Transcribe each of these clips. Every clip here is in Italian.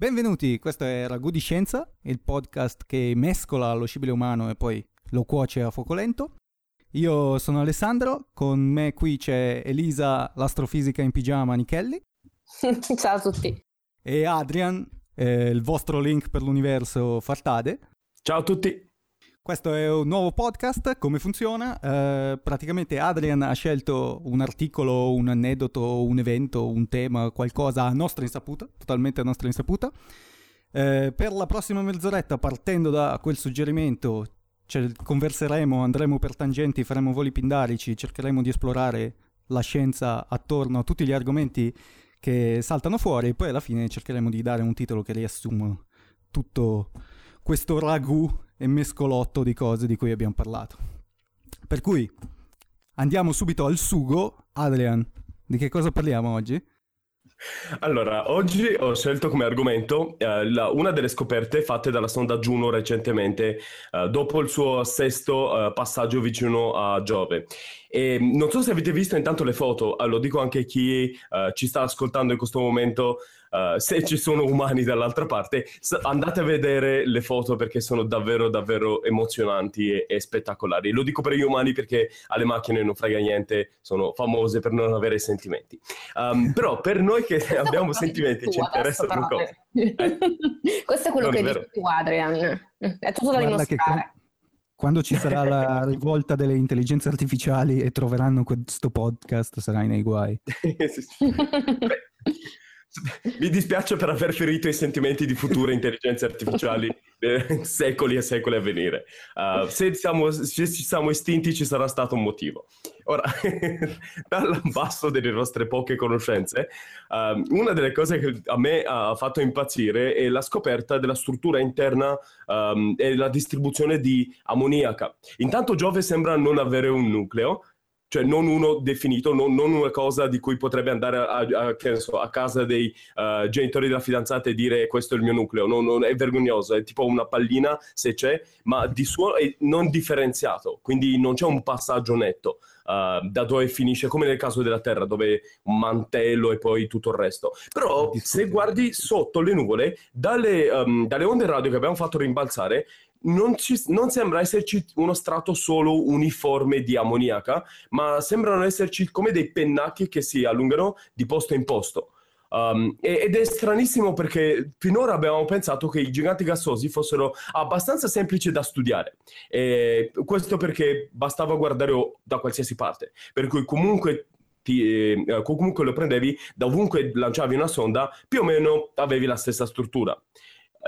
Benvenuti, questo è Ragù di Scienza, il podcast che mescola lo scibile umano e poi lo cuoce a fuoco lento. Io sono Alessandro, con me qui c'è Elisa, l'astrofisica in pigiama Nichelli. Ciao a tutti. E Adrian, eh, il vostro link per l'universo Fartade. Ciao a tutti. Questo è un nuovo podcast, come funziona? Eh, praticamente Adrian ha scelto un articolo, un aneddoto, un evento, un tema, qualcosa a nostra insaputa, totalmente a nostra insaputa. Eh, per la prossima mezz'oretta, partendo da quel suggerimento, cioè, converseremo, andremo per tangenti, faremo voli pindarici, cercheremo di esplorare la scienza attorno a tutti gli argomenti che saltano fuori e poi alla fine cercheremo di dare un titolo che riassuma tutto questo ragù e mescolotto di cose di cui abbiamo parlato. Per cui andiamo subito al sugo. Adrian, di che cosa parliamo oggi? Allora, oggi ho scelto come argomento eh, la, una delle scoperte fatte dalla sonda Juno recentemente, eh, dopo il suo sesto eh, passaggio vicino a Giove. E non so se avete visto intanto le foto, eh, lo dico anche a chi eh, ci sta ascoltando in questo momento, Uh, se ci sono umani dall'altra parte, andate a vedere le foto perché sono davvero, davvero emozionanti e, e, spettacolari. Lo dico per gli umani perché alle macchine non frega niente, sono famose per non avere sentimenti. Um, però per noi che abbiamo sentimenti ci interessano cose. Eh? Questo è quello non che dici tu, Adrian. È tutto da dimostrare. Quando ci sarà la rivolta delle intelligenze artificiali e troveranno questo podcast, sarai nei guai. Mi dispiace per aver ferito i sentimenti di future intelligenze artificiali eh, secoli e secoli a venire. Uh, se, siamo, se ci siamo estinti ci sarà stato un motivo. Ora, dall'ambasso delle nostre poche conoscenze, uh, una delle cose che a me ha fatto impazzire è la scoperta della struttura interna um, e la distribuzione di ammoniaca. Intanto Giove sembra non avere un nucleo, cioè non uno definito, non, non, una cosa di cui potrebbe andare a, a, so, a casa dei uh, genitori della fidanzata e dire questo è il mio nucleo, non, non, è vergognoso, è tipo una pallina se c'è, ma di suo è non differenziato, quindi non c'è un passaggio netto. Uh, da dove finisce, come nel caso della Terra, dove un mantello e poi tutto il resto. Però se guardi sotto le nuvole, dalle, um, dalle onde radio che abbiamo fatto rimbalzare, non, ci, non, sembra esserci uno strato solo uniforme di ammoniaca, ma sembrano esserci come dei pennacchi che si allungano di posto in posto. Um, ed è stranissimo perché finora abbiamo pensato che i giganti gassosi fossero abbastanza semplici da studiare. E questo perché bastava guardare da qualsiasi parte. Per cui comunque ti, eh, comunque lo prendevi da ovunque lanciavi una sonda, più o meno avevi la stessa struttura.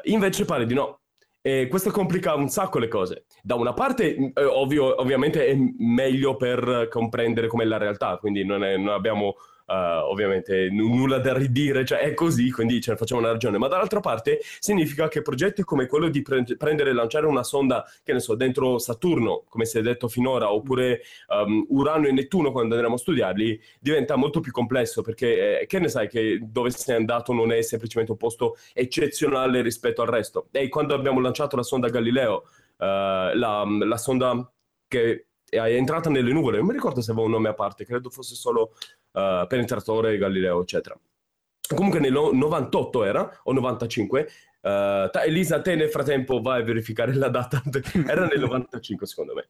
Invece pare di no, e questo complica un sacco le cose. Da una parte, eh, ovvio, ovviamente è meglio per comprendere com'è la realtà, quindi non, è, non abbiamo ovviamente n- nulla da ridire, cioè è così, quindi ce ne facciamo una ragione, ma dall'altra parte significa che progetti come quello di pre- prendere e lanciare una sonda, che ne so, dentro Saturno, come si è detto finora, oppure um, Urano e Nettuno quando andremo a studiarli, diventa molto più complesso, perché eh, che ne sai che dove sei andato non è semplicemente un posto eccezionale rispetto al resto. E quando abbiamo lanciato la sonda Galileo, uh, la, la sonda che è entrata nelle nuvole, non mi ricordo se aveva un nome a parte, credo fosse solo Penetratore, Galileo, eccetera. Comunque nel 98 era, o 95, uh, eh, Elisa, te nel frattempo vai a verificare la data, era nel 95 secondo me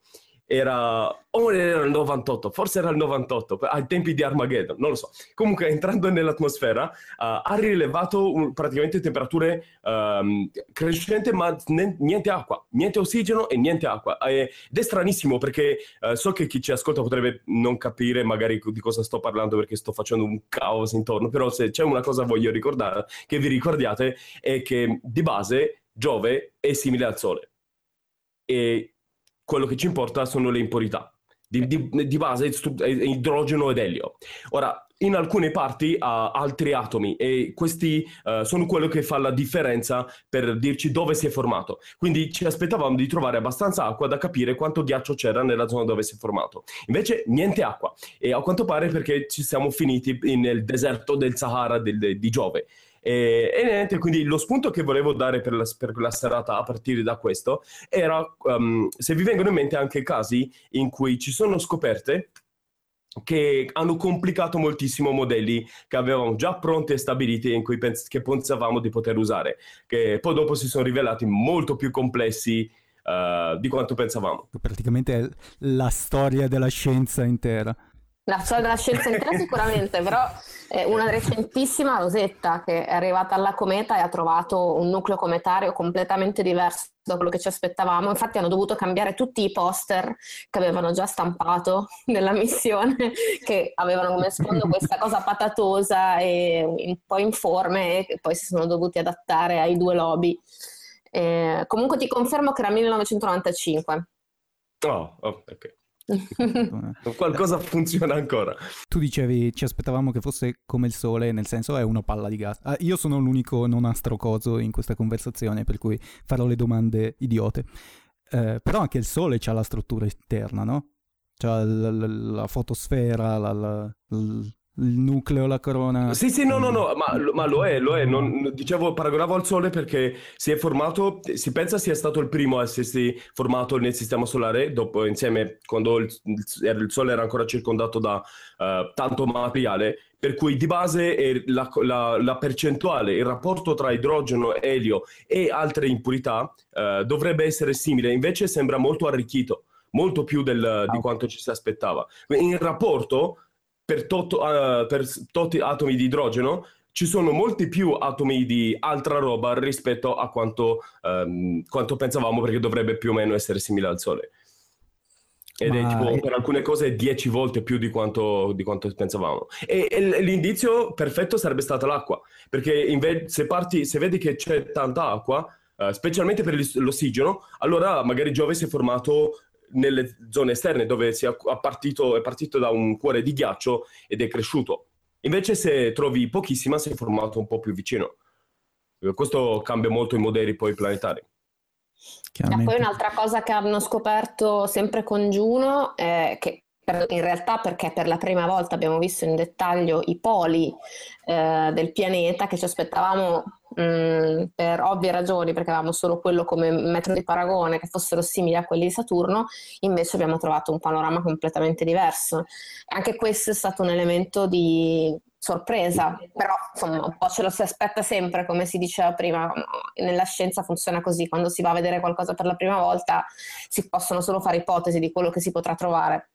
era o era il 98, forse era il 98, ai tempi di Armageddon, non lo so. Comunque, entrando nell'atmosfera, uh, ha rilevato un, praticamente temperature um, crescenti, ma ne, niente acqua, niente ossigeno e niente acqua. ed è stranissimo perché uh, so che chi ci ascolta potrebbe non capire magari di cosa sto parlando perché sto facendo un caos intorno, però se c'è una cosa voglio ricordare, che vi ricordiate, è che di base Giove è simile al Sole. E quello che ci importa sono le impurità. Di, di, di base idrogeno ed elio. Ora, in alcune parti ha altri atomi e questi uh, sono quello che fa la differenza per dirci dove si è formato. Quindi ci aspettavamo di trovare abbastanza acqua da capire quanto ghiaccio c'era nella zona dove si è formato. Invece niente acqua e a quanto pare perché ci siamo finiti nel deserto del Sahara del, di Giove. E, e, niente, quindi lo spunto che volevo dare per la, per la serata a partire da questo era um, se vi vengono in mente anche casi in cui ci sono scoperte che hanno complicato moltissimo modelli che avevamo già pronti e stabiliti in cui pens- che pensavamo di poter usare, che poi dopo si sono rivelati molto più complessi uh, di quanto pensavamo. Praticamente è la storia della scienza intera. La storia della scienza intera sicuramente, però è una recentissima Rosetta che è arrivata alla cometa e ha trovato un nucleo cometario completamente diverso da quello che ci aspettavamo. Infatti hanno dovuto cambiare tutti i poster che avevano già stampato nella missione, che avevano come sfondo questa cosa patatosa e un po' informe e poi si sono dovuti adattare ai due lobby. Eh, comunque ti confermo che era 1995. Oh, oh ok. Qualcosa funziona ancora. Tu dicevi ci aspettavamo che fosse come il sole, nel senso è una palla di gas. Ah, io sono l'unico non astrocoso in questa conversazione, per cui farò le domande idiote. Eh, però anche il sole ha la struttura interna, no? C'ha la, la, la fotosfera, la, il nucleo, la corona. Sì, sì, no, no, no, ma, ma lo è, lo è. Non, dicevo, paragonavo al Sole perché si è formato, si pensa sia stato il primo a essersi formato nel Sistema Solare, dopo insieme, quando il, il Sole era ancora circondato da uh, tanto materiale, per cui di base la, la, la, percentuale, il rapporto tra idrogeno, elio e altre impurità uh, dovrebbe essere simile, invece sembra molto arricchito, molto più del, di quanto ci si aspettava. In rapporto per, tot, uh, per tot atomi di idrogeno ci sono molti più atomi di altra roba rispetto a quanto, um, quanto pensavamo perché dovrebbe più o meno essere simile al Sole. Ed Ma... è tipo per alcune cose 10 volte più di quanto, di quanto pensavamo. E, e, l'indizio perfetto sarebbe stata l'acqua, perché inve- se, parti, se vedi che c'è tanta acqua, uh, specialmente per l'ossigeno, allora magari Giove si è formato nelle zone esterne dove è partito, è partito da un cuore di ghiaccio ed è cresciuto. Invece se trovi pochissima si è formato un po' più vicino. Questo cambia molto i modelli poi planetari. E poi un'altra cosa che hanno scoperto sempre con Juno è che in realtà perché per la prima volta abbiamo visto in dettaglio i poli eh, del pianeta che ci aspettavamo mm, per ovvie ragioni, perché avevamo solo quello come metodo di paragone che fossero simili a quelli di Saturno, invece abbiamo trovato un panorama completamente diverso. Anche questo è stato un elemento di sorpresa, però insomma un po' ce lo si aspetta sempre, come si diceva prima, nella scienza funziona così, quando si va a vedere qualcosa per la prima volta si possono solo fare ipotesi di quello che si potrà trovare.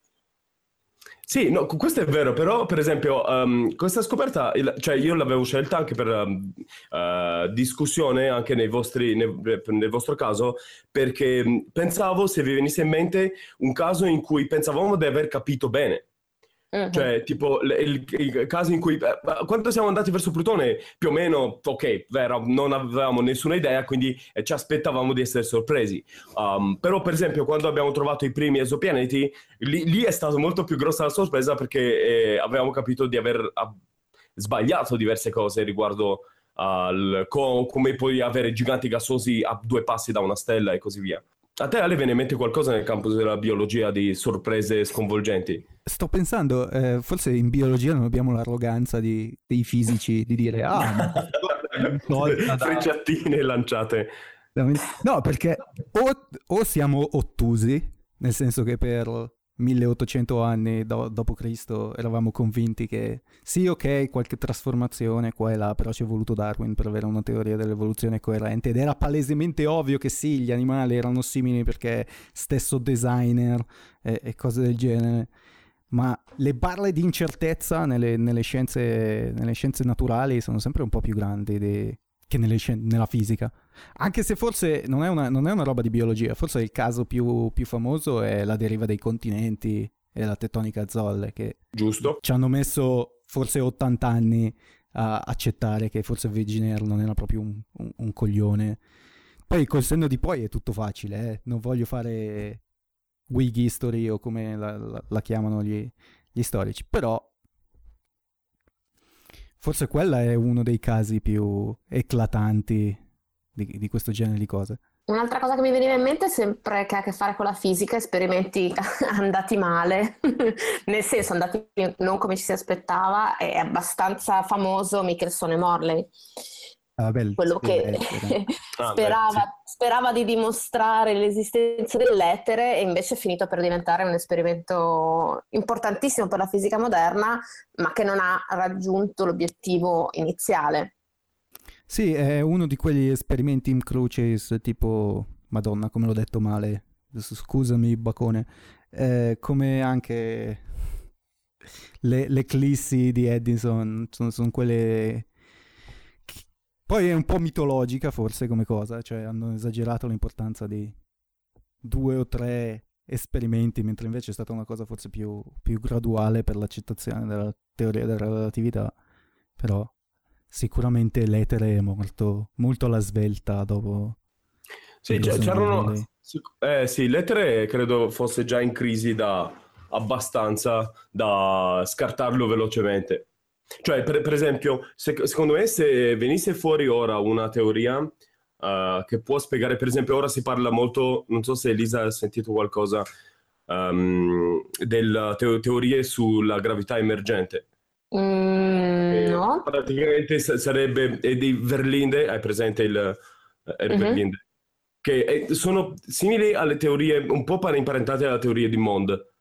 Sì, no, questo è vero, però per esempio um, questa scoperta, il, cioè io l'avevo scelta anche per um, uh, discussione, anche nei vostri, nel, nel, vostro caso, perché pensavo se vi venisse in mente un caso in cui pensavamo di aver capito bene. Uh-huh. Cioè, tipo, il, il, caso in cui... Eh, quando siamo andati verso Plutone, più o meno, ok, vero, non avevamo nessuna idea, quindi eh, ci aspettavamo di essere sorpresi. Um, però, per esempio, quando abbiamo trovato i primi esopianeti, lì, lì è stata molto più grossa la sorpresa perché eh, avevamo capito di aver a, sbagliato diverse cose riguardo al co- come puoi avere giganti gassosi a due passi da una stella e così via. A te Ale viene in mente qualcosa nel campo della biologia di sorprese sconvolgenti? Sto pensando, eh, forse in biologia non abbiamo l'arroganza di, dei fisici di dire ah, da... frecciatine lanciate. No, perché o, o siamo ottusi, nel senso che per 1800 anni do- d.C. eravamo convinti che sì, ok, qualche trasformazione qua e là, però ci è voluto Darwin per avere una teoria dell'evoluzione coerente ed era palesemente ovvio che sì, gli animali erano simili perché stesso designer e, e cose del genere. Ma le barre di incertezza nelle, nelle, scienze, nelle scienze, naturali sono sempre un po' più grandi di, che nelle, nella fisica. Anche se forse non è, una, non è, una, roba di biologia, forse il caso più, più, famoso è la deriva dei continenti e la tettonica zolle, che Giusto. ci hanno messo forse 80 anni a accettare che forse Wegener non era proprio un, un, un coglione. Poi col senno di poi è tutto facile, eh? non voglio fare Wig History o come la, la, la chiamano gli, gli storici, però Forse quella è uno dei casi più eclatanti di, di questo genere di cose. Un'altra cosa che mi veniva in mente, sempre che ha a che fare con la fisica, esperimenti andati male, nel senso andati non come ci si aspettava, è abbastanza famoso Michelson e Morley. Ah, beh, quello che ah, sperava, sperava, di dimostrare l'esistenza dell'etere e invece è finito per diventare un esperimento importantissimo per la fisica moderna, ma che non ha raggiunto l'obiettivo iniziale. Sì, è uno di quegli esperimenti in crucis tipo, madonna come l'ho detto male, scusami Bacone, eh, come anche le, le eclissi di Edison sono, sono quelle poi è un po' mitologica forse come cosa, cioè hanno esagerato l'importanza di due o tre esperimenti, mentre invece è stata una cosa forse più, più graduale per l'accettazione della teoria della relatività. Però sicuramente l'etere è morto molto alla svelta dopo. Sì, c'erano... Eh, sì, l'etere credo fosse già in crisi da abbastanza da scartarlo velocemente. Cioè, per, per esempio, se, secondo me se venisse fuori ora una teoria uh, che può spiegare, per esempio, ora si parla molto, non so se Elisa ha sentito qualcosa, um, delle teo- teorie sulla gravità emergente. Mm, no. Praticamente sarebbe di Verlinde, hai presente il uh, mm-hmm. Verlinde? Che è, sono simili alle teorie, un po' imparentate alla teoria di Mond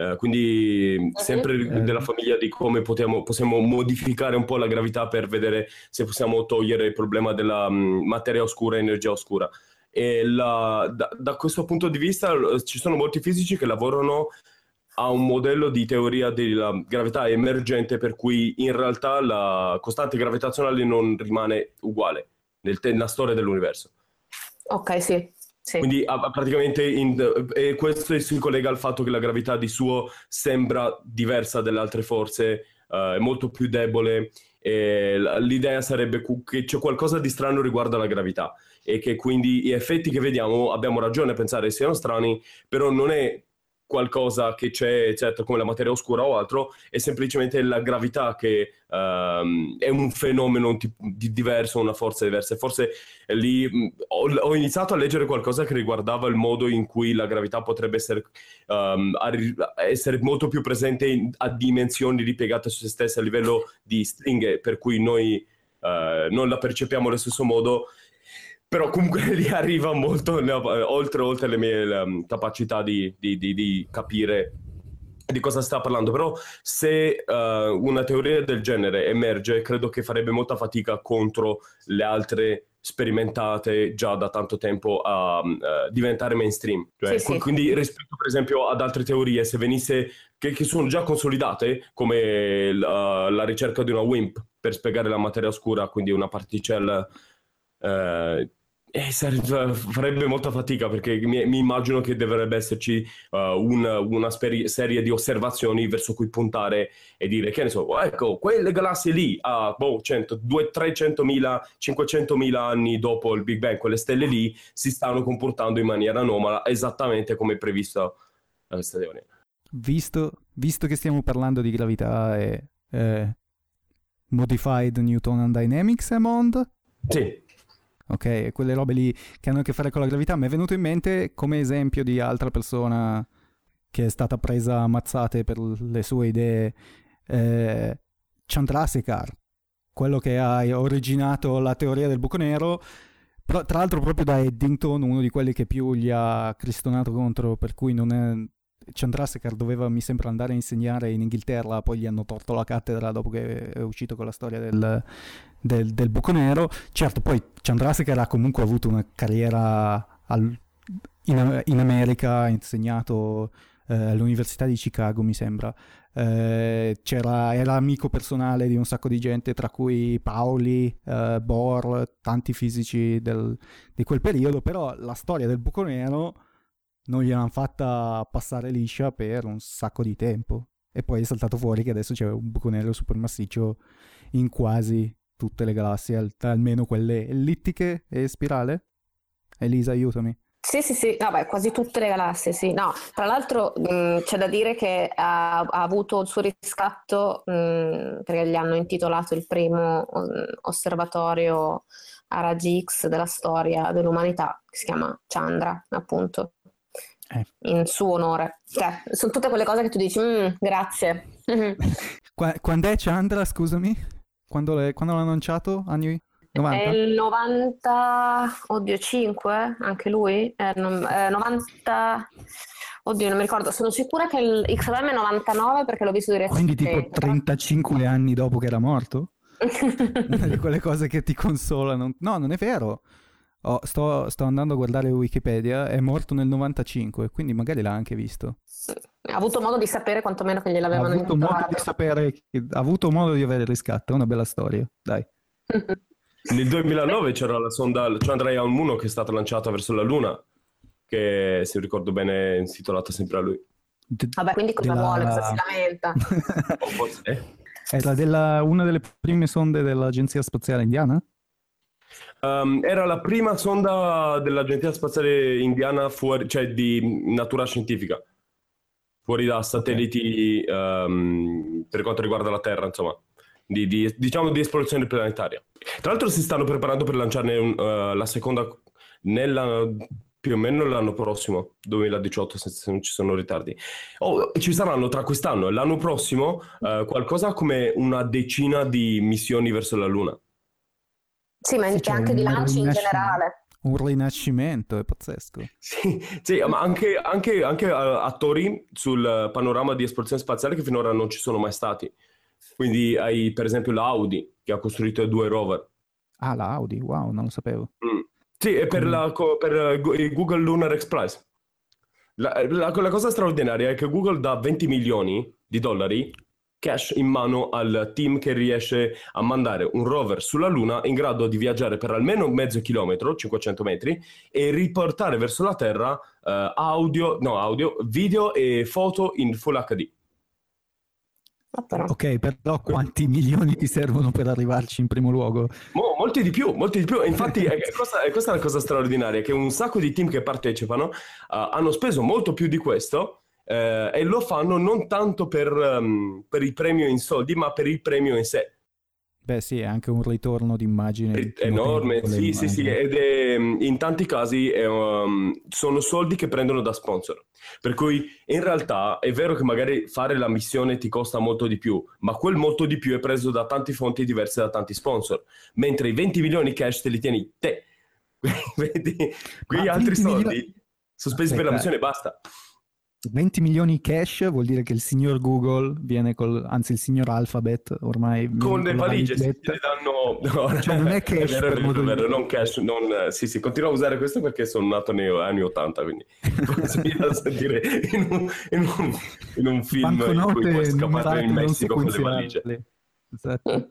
eh, quindi sempre uh della famiglia di come potiamo, possiamo modificare un po' la gravità per vedere se possiamo togliere il problema della um, materia oscura e energia oscura. E la, da, da, questo punto di vista ci sono molti fisici che lavorano a un modello di teoria della gravità emergente per cui in realtà la costante gravitazionale non rimane uguale nel, nella storia dell'universo. Ok, sì. Sì. Quindi praticamente in, e questo si collega al fatto che la gravità di suo sembra diversa dalle altre forze, uh, è molto più debole. L'idea sarebbe che c'è qualcosa di strano riguardo alla gravità e che quindi gli effetti che vediamo abbiamo ragione a pensare siano strani, però non è qualcosa che c'è, certo, come la materia oscura o altro, è semplicemente la gravità che um, è un fenomeno di, di diverso, una forza diversa. Forse lì ho, ho, iniziato a leggere qualcosa che riguardava il modo in cui la gravità potrebbe essere, um, arri- essere molto più presente in, a dimensioni ripiegate su se stesse a livello di stringhe, per cui noi uh, non la percepiamo allo stesso modo però comunque lì arriva molto eh, oltre, oltre, le mie um, capacità di, di, di, di, capire di cosa sta parlando. Però se uh, una teoria del genere emerge, credo che farebbe molta fatica contro le altre sperimentate già da tanto tempo a uh, diventare mainstream. Cioè, sì, sì. Quindi rispetto per esempio ad altre teorie, se venisse che, che sono già consolidate, come la, la, ricerca di una WIMP per spiegare la materia oscura, quindi una particella uh, eh, farebbe molta fatica perché mi, mi immagino che dovrebbe esserci uh, un, una speri- serie di osservazioni verso cui puntare e dire che ne so, oh, ecco, quelle galassie lì a boh, 100, 300.000, 500.000 anni dopo il Big Bang, quelle stelle lì si stanno comportando in maniera anomala esattamente come previsto questa teoria. Visto, visto, che stiamo parlando di gravità e eh, Modified Newtonian Dynamics, Amond? Sì ok? Quelle robe lì che hanno a che fare con la gravità. Mi è venuto in mente come esempio di altra persona che è stata presa a mazzate per le sue idee, eh, Chandrasekhar, quello che ha originato la teoria del buco nero. Tra l'altro proprio da Eddington, uno di quelli che più gli ha cristonato contro, per cui non è, Chandrasekhar doveva, mi sembra, andare a insegnare in Inghilterra, poi gli hanno torto la cattedra dopo che è uscito con la storia del, del, del buco nero. Certo, poi Chandrasekhar ha comunque avuto una carriera al, in, in, America, ha insegnato eh, all'Università di Chicago, mi sembra. Eh, era amico personale di un sacco di gente, tra cui Pauli, eh, Bohr, tanti fisici del, di quel periodo, però la storia del buco nero non gliel'hanno fatta passare liscia per un sacco di tempo. E poi è saltato fuori che adesso c'è un buco nero supermassiccio in quasi tutte le galassie, al- almeno quelle ellittiche e spirale. Elisa, aiutami. Sì, sì, sì, vabbè, quasi tutte le galassie, sì. No, tra l'altro mh, c'è da dire che ha, ha avuto il suo riscatto mh, perché gli hanno intitolato il primo mh, osservatorio a raggi X della storia dell'umanità, che si chiama Chandra, appunto eh. in suo onore. Cioè, sono tutte quelle cose che tu dici, mm, grazie. Qu- quando è Chandra, scusami? Quando, quando l'ha annunciato? Anni? 90? È il 90, oddio 5, anche lui, eh, non, eh, 90, oddio non mi ricordo, sono sicura che il XVM è 99 perché l'ho visto direttamente. Quindi tipo 35 anni dopo che era morto? Una di quelle cose che ti consolano. No, non è vero. Oh, sto, sto, andando a guardare Wikipedia, è morto nel 95, quindi magari l'ha anche visto. Ha avuto modo di sapere quantomeno che gliel'avevano ha avuto modo di sapere, ha avuto modo di avere il riscatto, è una bella storia, dai. Nel 2009 c'era la sonda Chandrayaan-1 che è stata lanciata verso la Luna, che se ricordo bene è intitolata sempre a lui. Vabbè, quindi cosa della... vuole? Cosa si lamenta? Era della, una delle prime sonde dell'Agenzia Spaziale Indiana? Um, era la prima sonda dell'Agenzia Spaziale Indiana fuori, cioè di natura scientifica, fuori da satelliti okay. um, per quanto riguarda la Terra, insomma di, di, diciamo di esplorazione planetaria. Tra l'altro si stanno preparando per lanciarne un, uh, la seconda nella, più o meno l'anno prossimo, 2018, se non ci sono ritardi. Oh, ci saranno tra quest'anno e l'anno prossimo uh, qualcosa come una decina di missioni verso la Luna. Sì, ma sì, anche di lanci in generale. Un rinascimento, è pazzesco. Sì, sì ma anche, anche, anche uh, attori sul panorama di esplorazione spaziale che finora non ci sono mai stati. Quindi hai per esempio l'Audi che ha costruito due rover. Ah, l'Audi, wow, non lo sapevo. Mm. Sì, è per, mm. la, per il Google Lunar X Prize. La, la, la, cosa straordinaria è che Google dà 20 milioni di dollari cash in mano al team che riesce a mandare un rover sulla Luna in grado di viaggiare per almeno mezzo chilometro, 500 metri, e riportare verso la Terra uh, audio, no, audio, video e foto in Full HD. Ah, però. Ok, però quanti milioni ti servono per arrivarci in primo luogo? Mo, molti di più, molti di più. Infatti, è, questa, è, questa, la cosa straordinaria, che un sacco di team che partecipano uh, hanno speso molto più di questo uh, e lo fanno non tanto per, um, per il premio in soldi, ma per il premio in sé. Beh sì, è anche un ritorno d'immagine. Enorme, sì, sì, sì, ed è, in tanti casi è, um, sono soldi che prendono da sponsor. Per cui in realtà è vero che magari fare la missione ti costa molto di più, ma quel molto di più è preso da tanti fonti diverse da tanti sponsor, mentre i 20 milioni cash te li tieni te. Vedi, quegli altri soldi milioni... sono spesi per la missione e basta. 20 milioni cash vuol dire che il signor Google viene col, anzi il signor Alphabet ormai con le valigie si danno no, cioè non è cash è vero, è vero, vero, non cash non, sì sì continuo a usare questo perché sono nato negli anni 80 quindi si a sentire in un, in un, in un film in cui puoi scappare in Messico con le valigie. Esatto.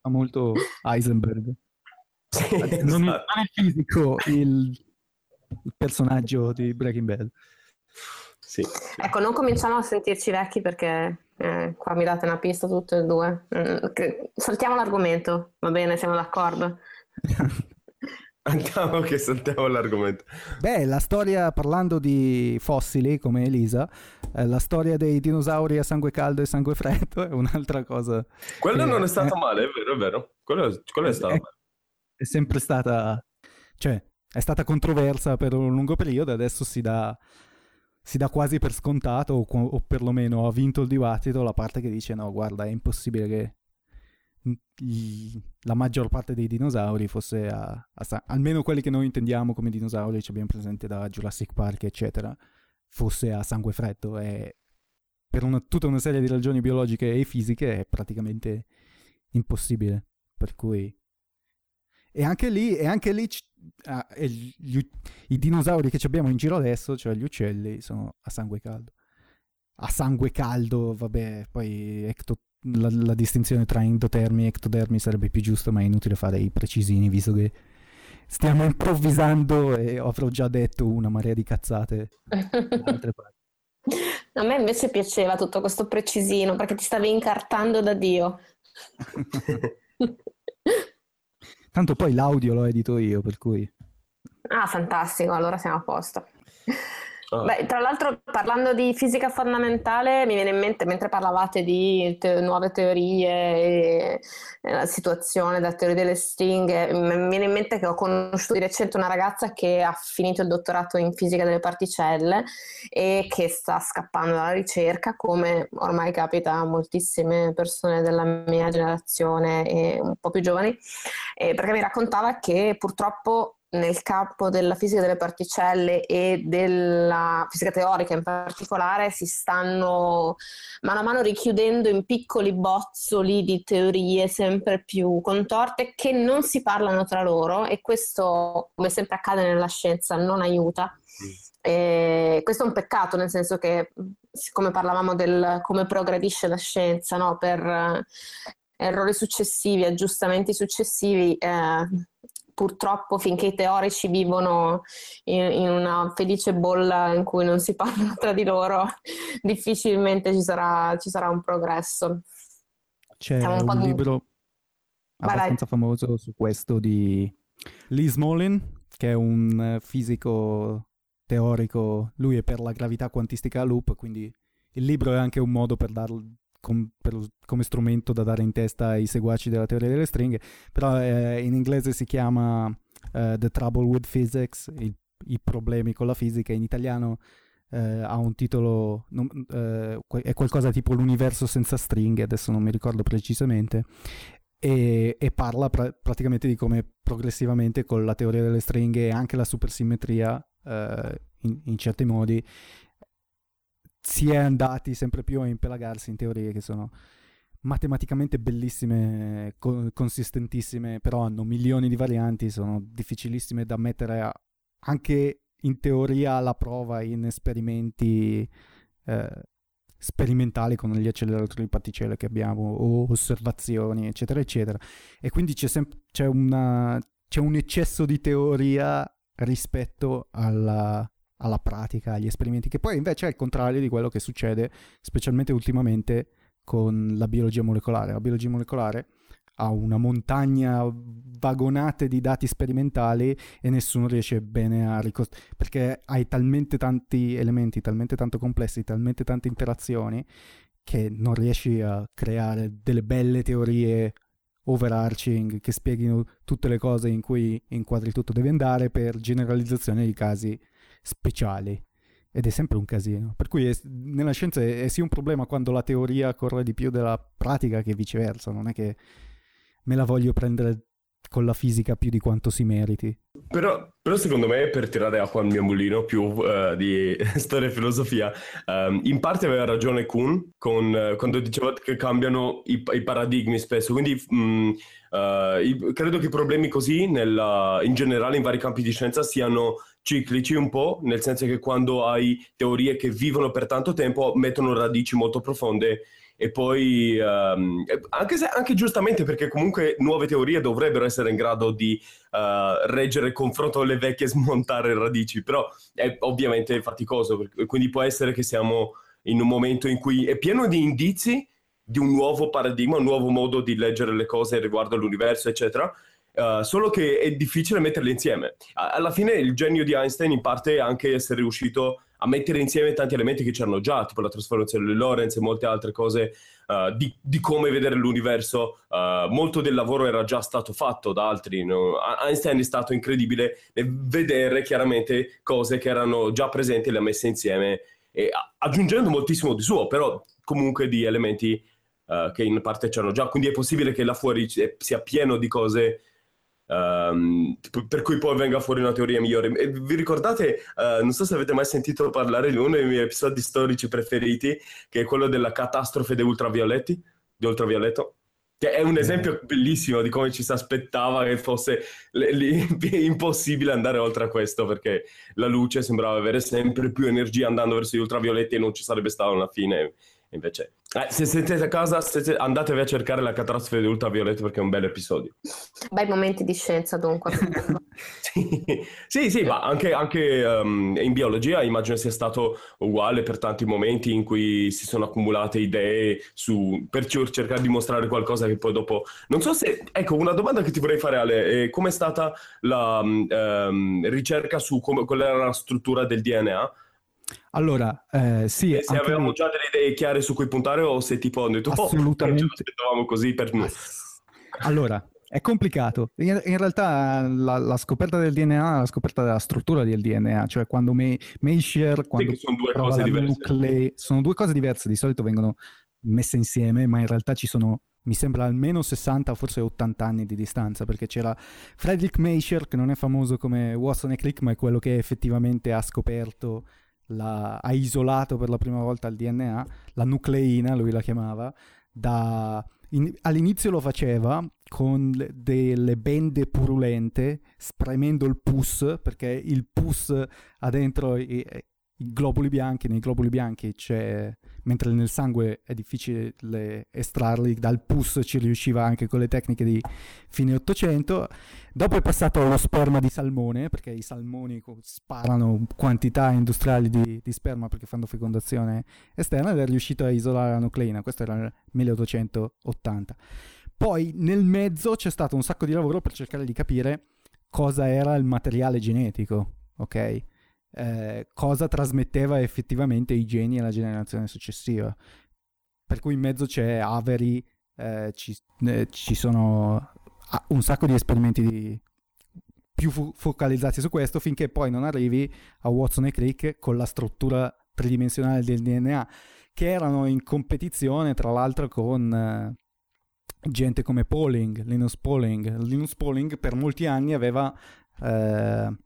Fa molto Heisenberg. Sì, non, esatto. è fisico il, il personaggio di Breaking Bad sì, Ecco, non cominciamo a sentirci vecchi perché eh, qua mi date una pista tutte e due. Mm, saltiamo l'argomento, va bene, siamo d'accordo. Andiamo che saltiamo l'argomento. Beh, la storia, parlando di fossili come Elisa, eh, la storia dei dinosauri a sangue caldo e sangue freddo è un'altra cosa. Quello non è stato eh, male, è vero, è vero. Quello, quello è stato è, male. È sempre stata, cioè, è stata controversa per un lungo periodo, adesso si dà si dà quasi per scontato o, o, perlomeno ha vinto il dibattito la parte che dice no guarda è impossibile che gli, la maggior parte dei dinosauri fosse a, a, almeno quelli che noi intendiamo come dinosauri ci abbiamo presente da Jurassic Park eccetera fosse a sangue freddo. E per una, tutta una serie di ragioni biologiche e fisiche è praticamente impossibile. Per cui e anche lì, e anche lì ah, gli, i dinosauri che abbiamo in giro adesso, cioè gli uccelli, sono a sangue caldo. A sangue caldo, vabbè, poi ecto, la, la, distinzione tra endotermi e ectodermi sarebbe più giusto, ma è inutile fare i precisini, visto che stiamo improvvisando e avrò già detto una marea di cazzate A me invece piaceva tutto questo precisino, perché ti stavi incartando da Dio. Tanto poi l'audio lo edito io, per cui... Ah, fantastico, allora siamo a posto. Oh. Beh, tra l'altro parlando di fisica fondamentale mi viene in mente mentre parlavate di te- nuove teorie e, e la situazione della teoria delle stringhe, mi viene in mente che ho conosciuto di recente una ragazza che ha finito il dottorato in fisica delle particelle e che sta scappando dalla ricerca come ormai capita a moltissime persone della mia generazione e un po' più giovani, perché mi raccontava che purtroppo nel campo della fisica delle particelle e della fisica teorica in particolare si stanno mano a mano richiudendo in piccoli bozzoli di teorie sempre più contorte che non si parlano tra loro e questo, come sempre accade nella scienza, non aiuta. E questo è un peccato, nel senso che, siccome parlavamo del come progredisce la scienza, no? per eh, errori successivi, aggiustamenti successivi, eh, purtroppo finché i teorici vivono in, in, una felice bolla in cui non si parla tra di loro, difficilmente ci sarà, ci sarà un progresso. C'è un, un libro abbastanza famoso su questo di Lee Smolin, che è un fisico teorico, lui è per la gravità quantistica a loop, quindi il libro è anche un modo per darlo com, per, come strumento da dare in testa ai seguaci della teoria delle stringhe, però eh, in inglese si chiama uh, The Trouble with Physics, il, i problemi con la fisica, in italiano uh, ha un titolo, non, uh, è qualcosa tipo l'universo senza stringhe, adesso non mi ricordo precisamente, e, e parla pra- praticamente di come progressivamente con la teoria delle stringhe e anche la supersimmetria in, in certi modi si è andati sempre più a impelagarsi in teorie che sono matematicamente bellissime, co- consistentissime, però hanno milioni di varianti, sono difficilissime da mettere anche in teoria alla prova in esperimenti eh, sperimentali con gli acceleratori di particelle che abbiamo o osservazioni eccetera eccetera. E quindi c'è, sem- c'è, una, c'è un eccesso di teoria rispetto alla, alla pratica, agli esperimenti, che poi invece è il contrario di quello che succede, specialmente ultimamente con la biologia molecolare. La biologia molecolare ha una montagna vagonate di dati sperimentali e nessuno riesce bene a ricostruire perché hai talmente tanti elementi, talmente tanto complessi, talmente tante interazioni che non riesci a creare delle belle teorie overarching che spieghino tutte le cose in cui inquadri tutto deve andare per generalizzazione di casi speciali. Ed è sempre un casino. Per cui è, nella scienza è, è sì un problema quando la teoria corre di più della pratica che viceversa. Non è che me la voglio prendere con la fisica più di quanto si meriti. Però, però secondo me, per tirare acqua al mio mulino più uh, di storia e filosofia, um, in parte aveva ragione Kuhn con, uh, quando diceva che cambiano i, i paradigmi spesso. Quindi um, uh, credo che i problemi così, nella, in generale, in vari campi di scienza, siano ciclici un po', nel senso che quando hai teorie che vivono per tanto tempo mettono radici molto profonde e poi um, anche, se, anche giustamente perché comunque nuove teorie dovrebbero essere in grado di uh, reggere il confronto con le vecchie e smontare radici, però è ovviamente faticoso, quindi può essere che siamo in un momento in cui è pieno di indizi di un nuovo paradigma, un nuovo modo di leggere le cose riguardo all'universo, eccetera, Uh, solo che è difficile metterle insieme. Alla fine il genio di Einstein in parte è anche essere riuscito a mettere insieme tanti elementi che c'erano già, tipo la trasformazione di Lorentz e molte altre cose uh, di, di, come vedere l'universo. Uh, molto del lavoro era già stato fatto da altri. No? Einstein è stato incredibile nel vedere chiaramente cose che erano già presenti e le ha messe insieme, e, aggiungendo moltissimo di suo, però comunque di elementi che in parte c'erano già. Quindi è possibile che là fuori sia pieno di cose Um, per cui poi venga fuori una teoria migliore. E vi ricordate, uh, non so se avete mai sentito parlare di uno dei miei episodi storici preferiti, che è quello della catastrofe dei ultravioletti, di ultravioletto? Che è un esempio bellissimo di come ci si aspettava che fosse l- l- impossibile andare oltre a questo, perché la luce sembrava avere sempre più energia andando verso gli ultravioletti e non ci sarebbe stata una fine. Invece, eh, se siete a casa, se, andatevi a cercare la catastrofe di ultravioletto perché è un bel episodio. Bei momenti di scienza, dunque. sì, sì, sì, ma anche, anche um, in biologia immagino sia stato uguale per tanti momenti in cui si sono accumulate idee su, per cercare di mostrare qualcosa che poi dopo. Non so se. Ecco, una domanda che ti vorrei fare, Ale, è com'è stata la um, ricerca su come, qual era la struttura del DNA? Allora, eh, sì. Se avevamo lì... già delle idee chiare su cui puntare o se tipo hanno detto, Assolutamente. oh, ce l'aspettavamo così per noi. Allora, è complicato. In, in realtà la, la, scoperta del DNA è la scoperta della struttura del DNA, cioè quando May, Mayshare, quando sì, sono due cose diverse. Nuclei, sono due cose diverse, di solito vengono messe insieme, ma in realtà ci sono mi sembra almeno 60, forse 80 anni di distanza, perché c'era Friedrich Meischer, che non è famoso come Watson e Crick, ma è quello che effettivamente ha scoperto, la, ha isolato per la prima volta il DNA, la nucleina, lui la chiamava, da, in, all'inizio lo faceva con delle bende purulente, spremendo il pus, perché il pus ha dentro i globuli bianchi, nei globuli bianchi c'è mentre nel sangue è difficile estrarli, dal pus ci riusciva anche con le tecniche di fine 800. Dopo è passato allo sperma di salmone, perché i salmoni sparano quantità industriali di, di sperma perché fanno fecondazione esterna ed è riuscito a isolare la nucleina, questo era nel 1880. Poi nel mezzo c'è stato un sacco di lavoro per cercare di capire cosa era il materiale genetico, ok? Eh, cosa trasmetteva effettivamente i geni alla generazione successiva. Per cui in mezzo c'è Avery, eh, ci, eh, ci, sono un sacco di esperimenti di, più fo- focalizzati su questo finché poi non arrivi a Watson e Crick con la struttura tridimensionale del DNA che erano in competizione tra l'altro con eh, gente come Pauling, Linus Pauling. Linus Pauling per molti anni aveva eh,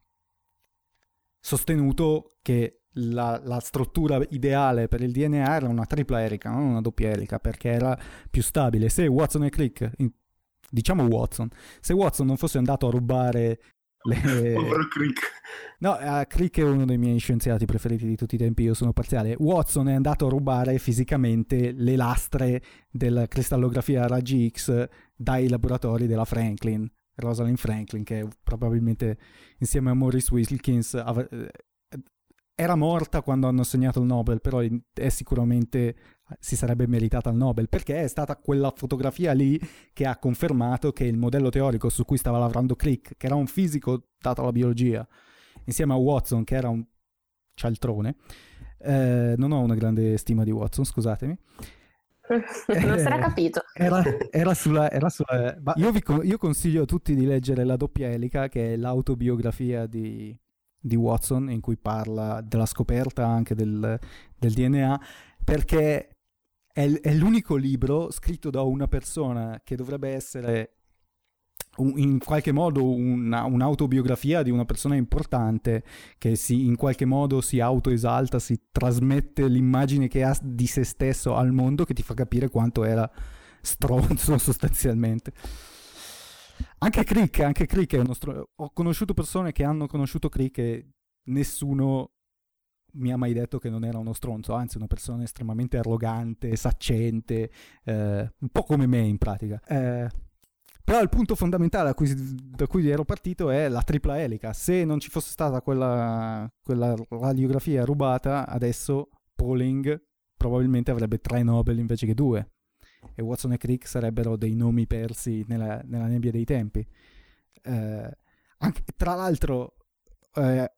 sostenuto che la, la, struttura ideale per il DNA era una tripla elica, non una doppia elica, perché era più stabile. Se Watson e Crick, diciamo Watson, se Watson non fosse andato a rubare le... Povero Crick. No, uh, Crick è uno dei miei scienziati preferiti di tutti i tempi, io sono parziale. Watson è andato a rubare fisicamente le lastre della cristallografia a raggi X dai laboratori della Franklin Rosalind Franklin, che probabilmente insieme a Maurice Wilkins av- eh, era morta quando hanno assegnato il Nobel, però è sicuramente si sarebbe meritata il Nobel, perché è stata quella fotografia lì che ha confermato che il modello teorico su cui stava lavorando Crick, che era un fisico dato alla biologia, insieme a Watson, che era un cialtrone, eh, non ho una grande stima di Watson, scusatemi, non si era capito. Era, era, sulla, era sulla... Io, vi, io, consiglio a tutti di leggere La doppia elica, che è l'autobiografia di, di Watson, in cui parla della scoperta anche del, del DNA, perché è, è l'unico libro scritto da una persona che dovrebbe essere in qualche modo una, un'autobiografia di una persona importante che si, in qualche modo si autoesalta, si trasmette l'immagine che ha di se stesso al mondo che ti fa capire quanto era stronzo sostanzialmente. Anche Crick, anche Crick è uno stronzo. Ho conosciuto persone che hanno conosciuto Crick e nessuno mi ha mai detto che non era uno stronzo, anzi una persona estremamente arrogante, saccente, eh, un po' come me in pratica. Eh, però il punto fondamentale da cui, da cui, ero partito è la tripla elica. Se non ci fosse stata quella, quella radiografia rubata, adesso Pauling probabilmente avrebbe tre Nobel invece che due. E Watson e Crick sarebbero dei nomi persi nella, nella nebbia dei tempi. Eh, anche, tra l'altro, eh,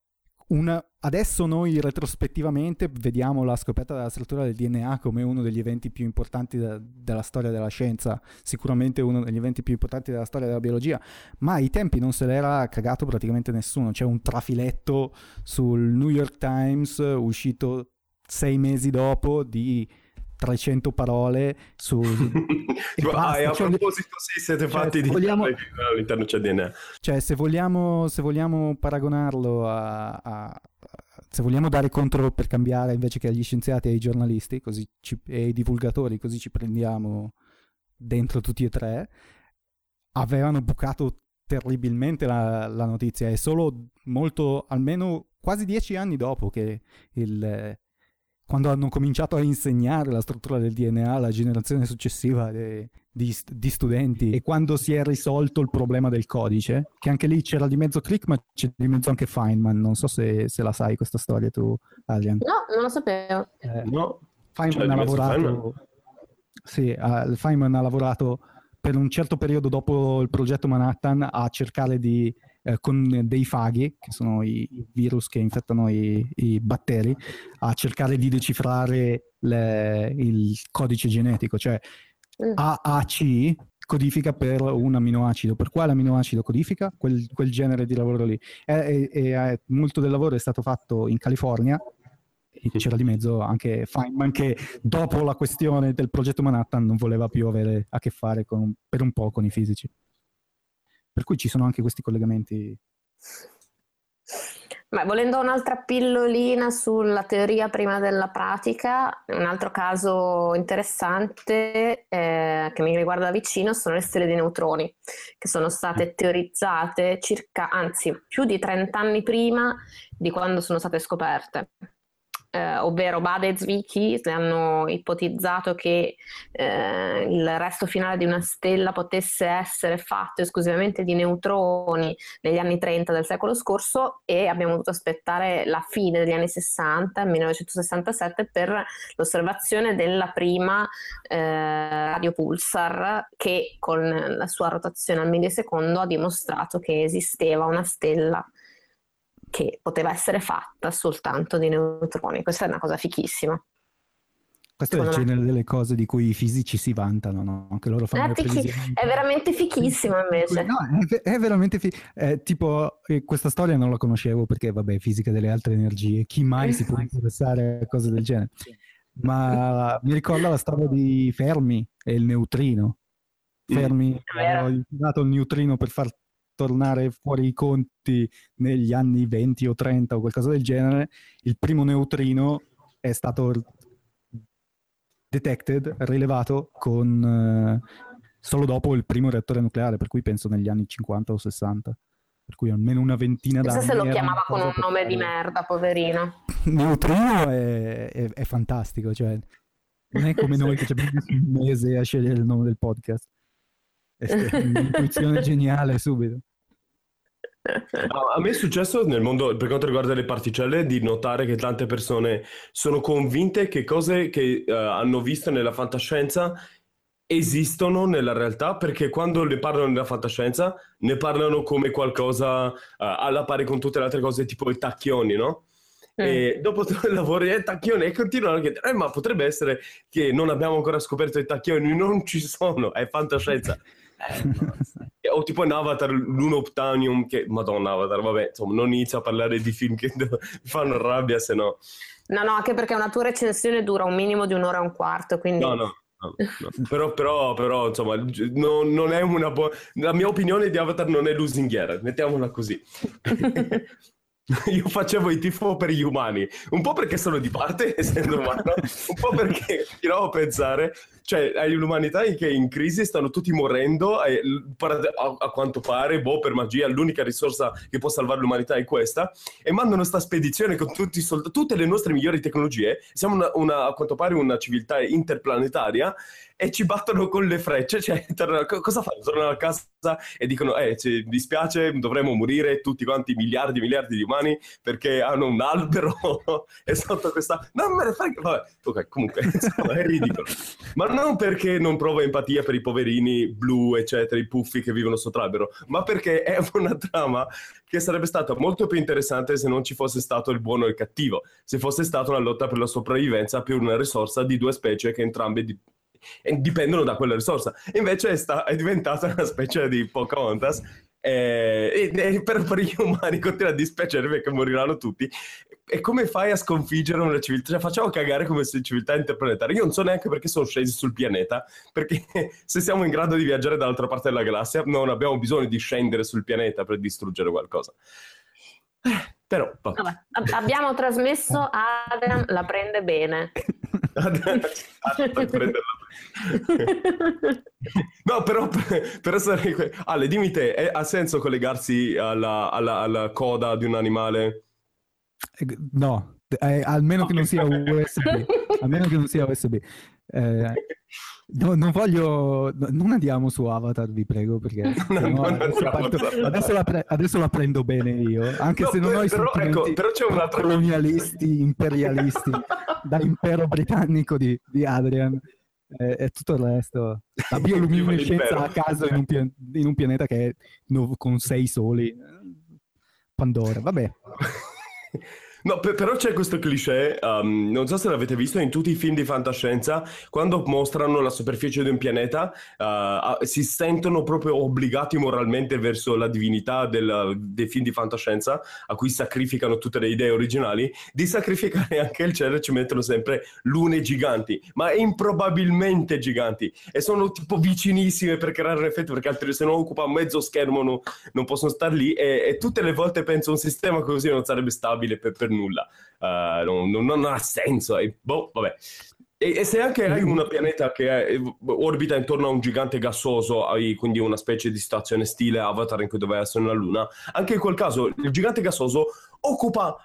una, adesso noi retrospettivamente vediamo la scoperta della struttura del DNA come uno degli eventi più importanti de, della storia della scienza, sicuramente uno degli eventi più importanti della storia della biologia, ma ai tempi non se l'era cagato praticamente nessuno. C'è un trafiletto sul New York Times uscito sei mesi dopo di 300 parole su... tipo, ah, e a cioè, proposito, sì, siete cioè, fatti di vogliamo... all'interno c'è DNA. Cioè, se vogliamo, se vogliamo paragonarlo a, a, Se vogliamo dare contro per cambiare invece che agli scienziati e ai giornalisti così ci, e ai divulgatori, così ci prendiamo dentro tutti e tre, avevano bucato terribilmente la, la notizia. È solo molto, almeno quasi dieci anni dopo che il quando hanno cominciato a insegnare la struttura del DNA alla generazione successiva de, di, di, studenti e quando si è risolto il problema del codice, che anche lì c'era di mezzo Click ma c'è di mezzo anche Feynman, non so se, se la sai questa storia tu Adrian. No, non lo sapevo. Eh, no. Feynman ha lavorato... Feynman. Sì, uh, Feynman ha lavorato per un certo periodo dopo il progetto Manhattan a cercare di eh, con dei faghi, che sono i virus che infettano i, i batteri, a cercare di decifrare le, il codice genetico, cioè mm. AAC codifica per un aminoacido. Per quale aminoacido codifica? Quel, quel genere di lavoro lì. E, e, e, molto del lavoro è stato fatto in California, c'era di mezzo anche Feynman che dopo la questione del progetto Manhattan non voleva più avere a che fare con, per un po' con i fisici. Per cui ci sono anche questi collegamenti. Ma volendo un'altra pillolina sulla teoria prima della pratica, un altro caso interessante eh, che mi riguarda da vicino sono le stelle di neutroni, che sono state teorizzate circa, anzi più di 30 anni prima di quando sono state scoperte eh, ovvero Bade e Zwicky hanno ipotizzato che eh, il resto finale di una stella potesse essere fatto esclusivamente di neutroni negli anni 30 del secolo scorso e abbiamo dovuto aspettare la fine degli anni 60, 1967, per l'osservazione della prima eh, radio pulsar che con la sua rotazione al millisecondo ha dimostrato che esisteva una stella che poteva essere fatta soltanto di neutroni. Questa è una cosa fichissima. Questo è il genere delle cose di cui i fisici si vantano, no? Che loro fanno eh, fichi- È veramente fichissimo invece. No, è, è veramente figo. Eh, tipo, questa storia non la conoscevo perché, vabbè, fisica delle altre energie. Chi mai si può interessare a cose del genere? Ma mi ricorda la storia di Fermi e il neutrino. Fermi mm. ha utilizzato il neutrino per far tornare fuori i conti negli anni 20 o 30 o qualcosa del genere, il primo neutrino è stato detected, rilevato con, uh, solo dopo il primo reattore nucleare, per cui penso negli anni 50 o 60. Per cui almeno una ventina d'anni. Chissà se lo chiamava con un nome di merda, poverino. Neutrino è, è, è fantastico, cioè non è come noi che ci abbiamo messo un mese a scegliere il nome del podcast. È un'intuizione geniale subito. A me è successo nel mondo, per quanto riguarda le particelle, di notare che tante persone sono convinte che cose che uh, hanno visto nella fantascienza esistono nella realtà perché quando ne parlano nella fantascienza ne parlano come qualcosa uh, alla pari con tutte le altre cose tipo i tacchioni, no? Mm. E dopo tutto il lavoro è tacchioni e continuano a chiedere eh, ma potrebbe essere che non abbiamo ancora scoperto i tacchioni non ci sono, è fantascienza eh, o tipo in Avatar l'Unoptanium che madonna Avatar vabbè insomma non inizio a parlare di film che fanno rabbia se no no no anche perché una tua recensione dura un minimo di un'ora e un quarto quindi no no No, no. Però, però, però, insomma, no, non è una buona. La mia opinione di Avatar non è lusinghiera, mettiamola così. Io facevo i tifo per gli umani, un po' perché sono di parte, essendo umano, un po' perché tiravo a pensare, cioè, hai l'umanità che è in crisi, stanno tutti morendo, e, a, a, quanto pare, boh, per magia, l'unica risorsa che può salvare l'umanità è questa, e mandano questa spedizione con tutti sold- tutte le nostre migliori tecnologie, siamo una, una, a quanto pare una civiltà interplanetaria, e ci battono con le frecce. Cioè, tornano, cosa fanno? Tornano a casa e dicono: Eh, ci dispiace, dovremmo morire tutti quanti, miliardi e miliardi di umani, perché hanno un albero e sotto questa. Non me ne frega. Vabbè, ok, comunque, insomma, è ridicolo. Ma non perché non provo empatia per i poverini blu, eccetera, i puffi che vivono sotto l'albero, ma perché è una trama che sarebbe stata molto più interessante se non ci fosse stato il buono e il cattivo, se fosse stata una lotta per la sopravvivenza per una risorsa di due specie che entrambe di- dipendono da quella risorsa. Invece è, sta, è diventata una specie di Pocahontas eh, e, per, per, gli umani continua a dispiacere perché moriranno tutti. E come fai a sconfiggere una civiltà? Cioè, facciamo cagare come se civiltà interplanetaria. Io non so neanche perché sono scesi sul pianeta, perché se siamo in grado di viaggiare dall'altra parte della galassia, non abbiamo bisogno di scendere sul pianeta per distruggere qualcosa. Eh, però, Vabbè, abbiamo trasmesso Adam la prende bene. no, però per essere... Ale, dimmi te, è, ha senso collegarsi alla, alla, alla, coda di un animale? Eh, no, eh, almeno che non sia USB. almeno che non sia USB. Eh, No, non voglio, non andiamo su Avatar, vi prego, perché no, no, adesso, parto, adesso, la pre, adesso, la prendo bene io, anche se non ho i però, ecco, però c'è un altro... colonialisti, imperialisti, da impero britannico di, di Adrian e, e, tutto il resto. La bioluminescenza a caso in un, in un, pianeta che è con sei soli. Pandora, vabbè. No, per, però c'è questo cliché, um, non so se l'avete visto in tutti i film di fantascienza, quando mostrano la superficie di un pianeta, uh, si sentono proprio obbligati moralmente verso la divinità del, dei film di fantascienza, a cui sacrificano tutte le idee originali, di sacrificare anche il cielo e ci mettono sempre lune giganti, ma improbabilmente giganti, e sono tipo vicinissime per creare un effetto, perché altri se no occupa mezzo schermo no, non possono stare lì, e, e, tutte le volte penso un sistema così non sarebbe stabile per, per per nulla. Uh, non, non, non, ha senso. E, boh, vabbè. E, e, se anche hai un pianeta che è, orbita intorno a un gigante gassoso, hai quindi una specie di stazione stile Avatar in cui doveva essere una luna, anche in quel caso il gigante gassoso occupa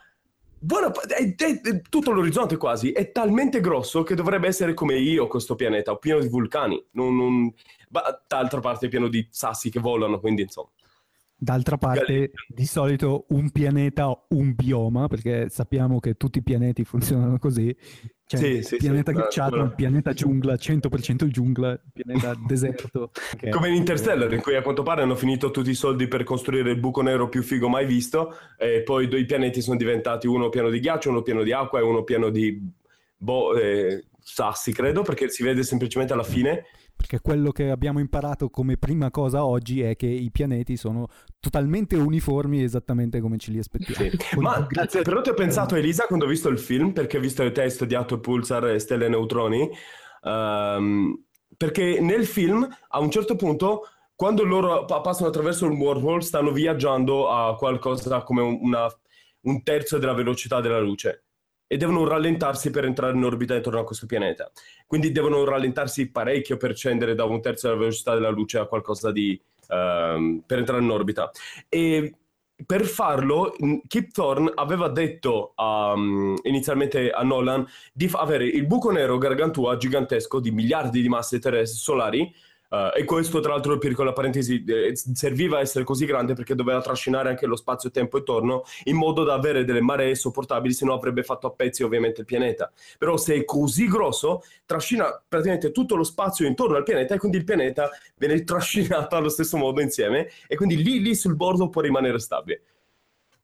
buona, è, è, è, tutto l'orizzonte quasi, è talmente grosso che dovrebbe essere come io questo pianeta, pieno di vulcani, non, non, d'altra parte è pieno di sassi che volano, quindi insomma. D'altra parte, di solito un pianeta, un bioma, perché sappiamo che tutti i pianeti funzionano così. Cioè, sì, sì, pianeta sì, ghiacciato, no, pianeta giungla, 100% giungla, pianeta deserto. Okay. Come in Interstellar, in cui a quanto pare hanno finito tutti i soldi per costruire il buco nero più figo mai visto, e poi i pianeti sono diventati uno pieno di ghiaccio, uno pieno di acqua e uno pieno di boh, eh, sassi, credo, perché si vede semplicemente alla fine perché quello che abbiamo imparato come prima cosa oggi è che i pianeti sono totalmente uniformi esattamente come ce li aspettiamo. Sì. Ma grazie, però ti ho pensato Elisa quando ho visto il film, perché ho visto il te hai studiato Pulsar e stelle e neutroni, um, perché nel film a un certo punto quando loro passano attraverso il wormhole stanno viaggiando a qualcosa come una, un terzo della velocità della luce e devono rallentarsi per entrare in orbita intorno a questo pianeta. Quindi devono rallentarsi parecchio per scendere da un terzo della velocità della luce a qualcosa di... Uh, per entrare in orbita. E per farlo, Kip Thorne aveva detto um, inizialmente a Nolan di avere il buco nero gargantua gigantesco di miliardi di masse terrestri solari Uh, e questo, tra l'altro, piccola parentesi, eh, serviva a essere così grande perché doveva trascinare anche lo spazio-tempo intorno in modo da avere delle maree sopportabili, se no avrebbe fatto a pezzi ovviamente il pianeta. Però se è così grosso, trascina praticamente tutto lo spazio intorno al pianeta e quindi il pianeta viene trascinato allo stesso modo insieme e quindi lì, lì sul bordo può rimanere stabile.